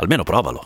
Almeno provalo.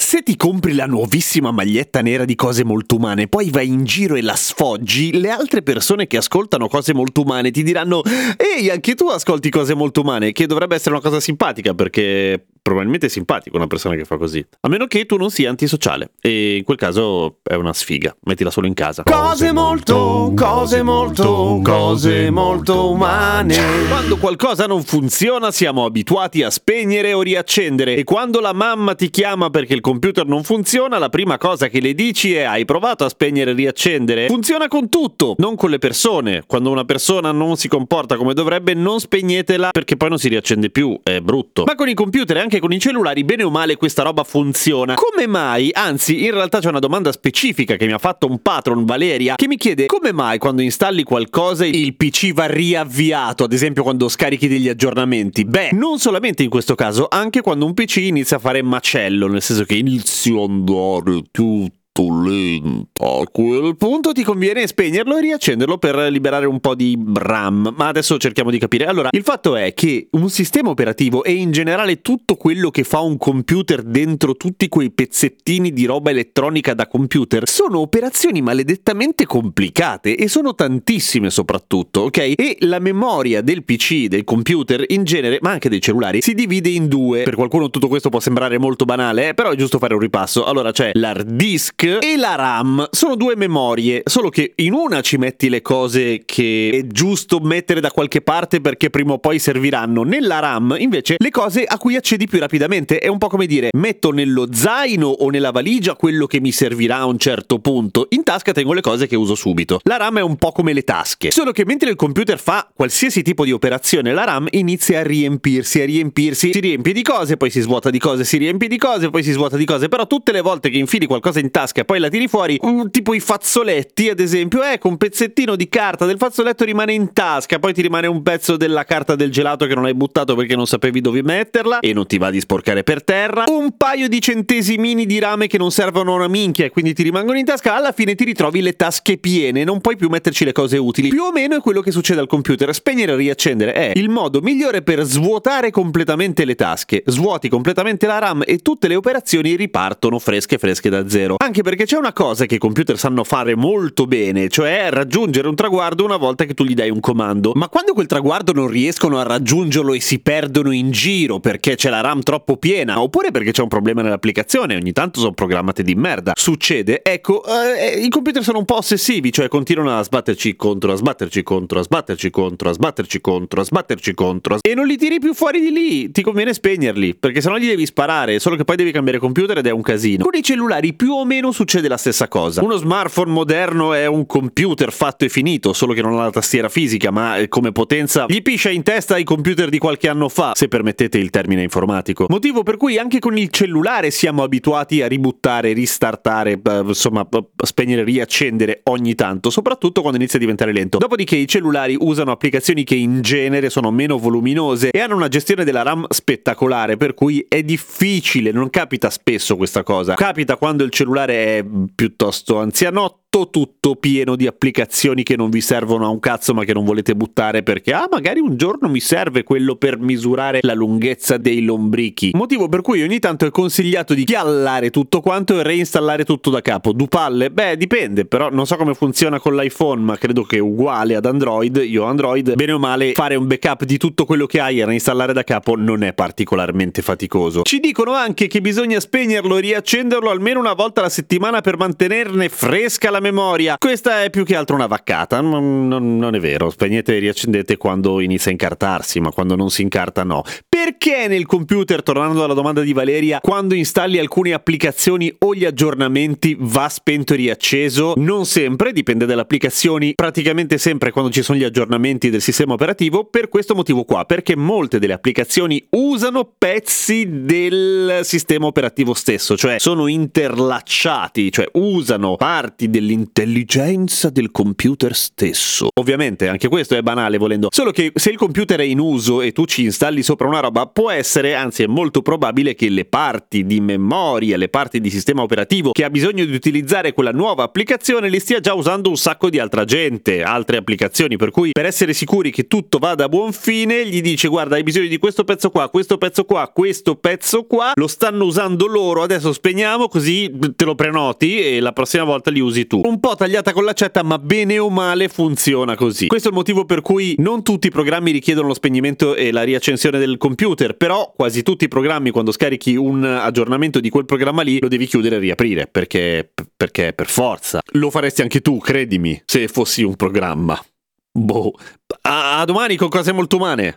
Se ti compri la nuovissima maglietta nera di cose molto umane, poi vai in giro e la sfoggi, le altre persone che ascoltano cose molto umane ti diranno Ehi, anche tu ascolti cose molto umane, che dovrebbe essere una cosa simpatica, perché probabilmente è simpatico una persona che fa così. A meno che tu non sia antisociale, e in quel caso è una sfiga, mettila solo in casa. Cose molto, cose molto, cose molto umane. Quando qualcosa non funziona siamo abituati a spegnere o riaccendere e quando la mamma ti chiama perché il computer non funziona la prima cosa che le dici è hai provato a spegnere e riaccendere? Funziona con tutto, non con le persone. Quando una persona non si comporta come dovrebbe non spegnetela perché poi non si riaccende più, è brutto. Ma con i computer e anche con i cellulari bene o male questa roba funziona. Come mai? Anzi, in realtà c'è una domanda specifica che mi ha fatto un patron Valeria che mi chiede come mai quando installi qualcosa il PC va riavviato, ad esempio quando scarichi degli aggiornamenti? Beh, non solamente in questo caso, anche quando un PC inizia a fare macello, nel senso che inizia a andare tutto lento. A quel punto ti conviene spegnerlo e riaccenderlo per liberare un po' di RAM. Ma adesso cerchiamo di capire. Allora, il fatto è che un sistema operativo e in generale tutto quello che fa un computer dentro tutti quei pezzettini di roba elettronica da computer sono operazioni maledettamente complicate e sono tantissime soprattutto, ok? E la memoria del PC, del computer in genere, ma anche dei cellulari, si divide in due. Per qualcuno tutto questo può sembrare molto banale, eh, però è giusto fare un ripasso. Allora c'è l'hard disk e la RAM. Sono due memorie, solo che in una ci metti le cose che è giusto mettere da qualche parte perché prima o poi serviranno. Nella RAM, invece, le cose a cui accedi più rapidamente. È un po' come dire, metto nello zaino o nella valigia quello che mi servirà a un certo punto. In tasca tengo le cose che uso subito. La RAM è un po' come le tasche. Solo che mentre il computer fa qualsiasi tipo di operazione, la RAM inizia a riempirsi, a riempirsi. Si riempie di cose, poi si svuota di cose, si riempie di cose, poi si svuota di cose. Però tutte le volte che infili qualcosa in tasca e poi la tiri fuori, tipo i fazzoletti, ad esempio, ecco, un pezzettino di carta del fazzoletto rimane in tasca, poi ti rimane un pezzo della carta del gelato che non hai buttato perché non sapevi dove metterla e non ti va di sporcare per terra, un paio di centesimini di rame che non servono a una minchia e quindi ti rimangono in tasca, alla fine ti ritrovi le tasche piene, non puoi più metterci le cose utili. Più o meno è quello che succede al computer, spegnere e riaccendere è il modo migliore per svuotare completamente le tasche, svuoti completamente la RAM e tutte le operazioni ripartono fresche fresche da zero. Anche perché c'è una cosa che i computer sanno fare molto bene, cioè raggiungere un traguardo una volta che tu gli dai un comando. Ma quando quel traguardo non riescono a raggiungerlo e si perdono in giro perché c'è la RAM troppo piena, oppure perché c'è un problema nell'applicazione, ogni tanto sono programmate di merda. Succede, ecco, eh, i computer sono un po' ossessivi, cioè continuano a sbatterci contro, a sbatterci contro, a sbatterci contro, a sbatterci contro, a sbatterci contro, e non li tiri più fuori di lì. Ti conviene spegnerli, perché sennò gli devi sparare, solo che poi devi cambiare computer ed è un casino. Con i cellulari più o meno succede la stessa cosa. Uno smartphone moderno è un computer fatto e finito, solo che non ha la tastiera fisica, ma eh, come potenza gli piscia in testa ai computer di qualche anno fa, se permettete il termine informatico. Motivo per cui anche con il cellulare siamo abituati a ributtare, ristartare, eh, insomma, spegnere, riaccendere ogni tanto, soprattutto quando inizia a diventare lento. Dopodiché i cellulari usano applicazioni che in genere sono meno voluminose e hanno una gestione della RAM spettacolare, per cui è difficile, non capita spesso questa cosa. Capita quando il cellulare piuttosto anzianotto tutto pieno di applicazioni che non vi servono a un cazzo ma che non volete buttare perché ah magari un giorno mi serve quello per misurare la lunghezza dei lombrichi. Motivo per cui ogni tanto è consigliato di chiallare tutto quanto e reinstallare tutto da capo. Du palle beh dipende però non so come funziona con l'iPhone ma credo che uguale ad Android io Android bene o male fare un backup di tutto quello che hai e reinstallare da capo non è particolarmente faticoso. Ci dicono anche che bisogna spegnerlo e riaccenderlo almeno una volta alla settimana per mantenerne fresca la memoria. Questa è più che altro una vaccata, non, non, non è vero, spegnete e riaccendete quando inizia a incartarsi, ma quando non si incarta no. Perché nel computer, tornando alla domanda di Valeria, quando installi alcune applicazioni o gli aggiornamenti va spento e riacceso? Non sempre, dipende dalle applicazioni, praticamente sempre quando ci sono gli aggiornamenti del sistema operativo, per questo motivo qua, perché molte delle applicazioni usano pezzi del sistema operativo stesso, cioè sono interlacciati, cioè usano parti dell'intelligenza del computer stesso. Ovviamente anche questo è banale volendo, solo che se il computer è in uso e tu ci installi sopra una roba, può essere, anzi è molto probabile che le parti di memoria, le parti di sistema operativo che ha bisogno di utilizzare quella nuova applicazione li stia già usando un sacco di altra gente, altre applicazioni, per cui per essere sicuri che tutto vada a buon fine gli dice guarda hai bisogno di questo pezzo qua, questo pezzo qua, questo pezzo qua, lo stanno usando loro, adesso spegniamo così te lo prenoti e la prossima volta li usi tu. Un po' tagliata con l'accetta ma bene o male funziona così. Questo è il motivo per cui non tutti i programmi richiedono lo spegnimento e la riaccensione del computer, però quasi tutti i programmi quando scarichi un aggiornamento di quel programma lì lo devi chiudere e riaprire perché, perché per forza. Lo faresti anche tu, credimi, se fossi un programma. Boh. A, a domani con cose molto umane.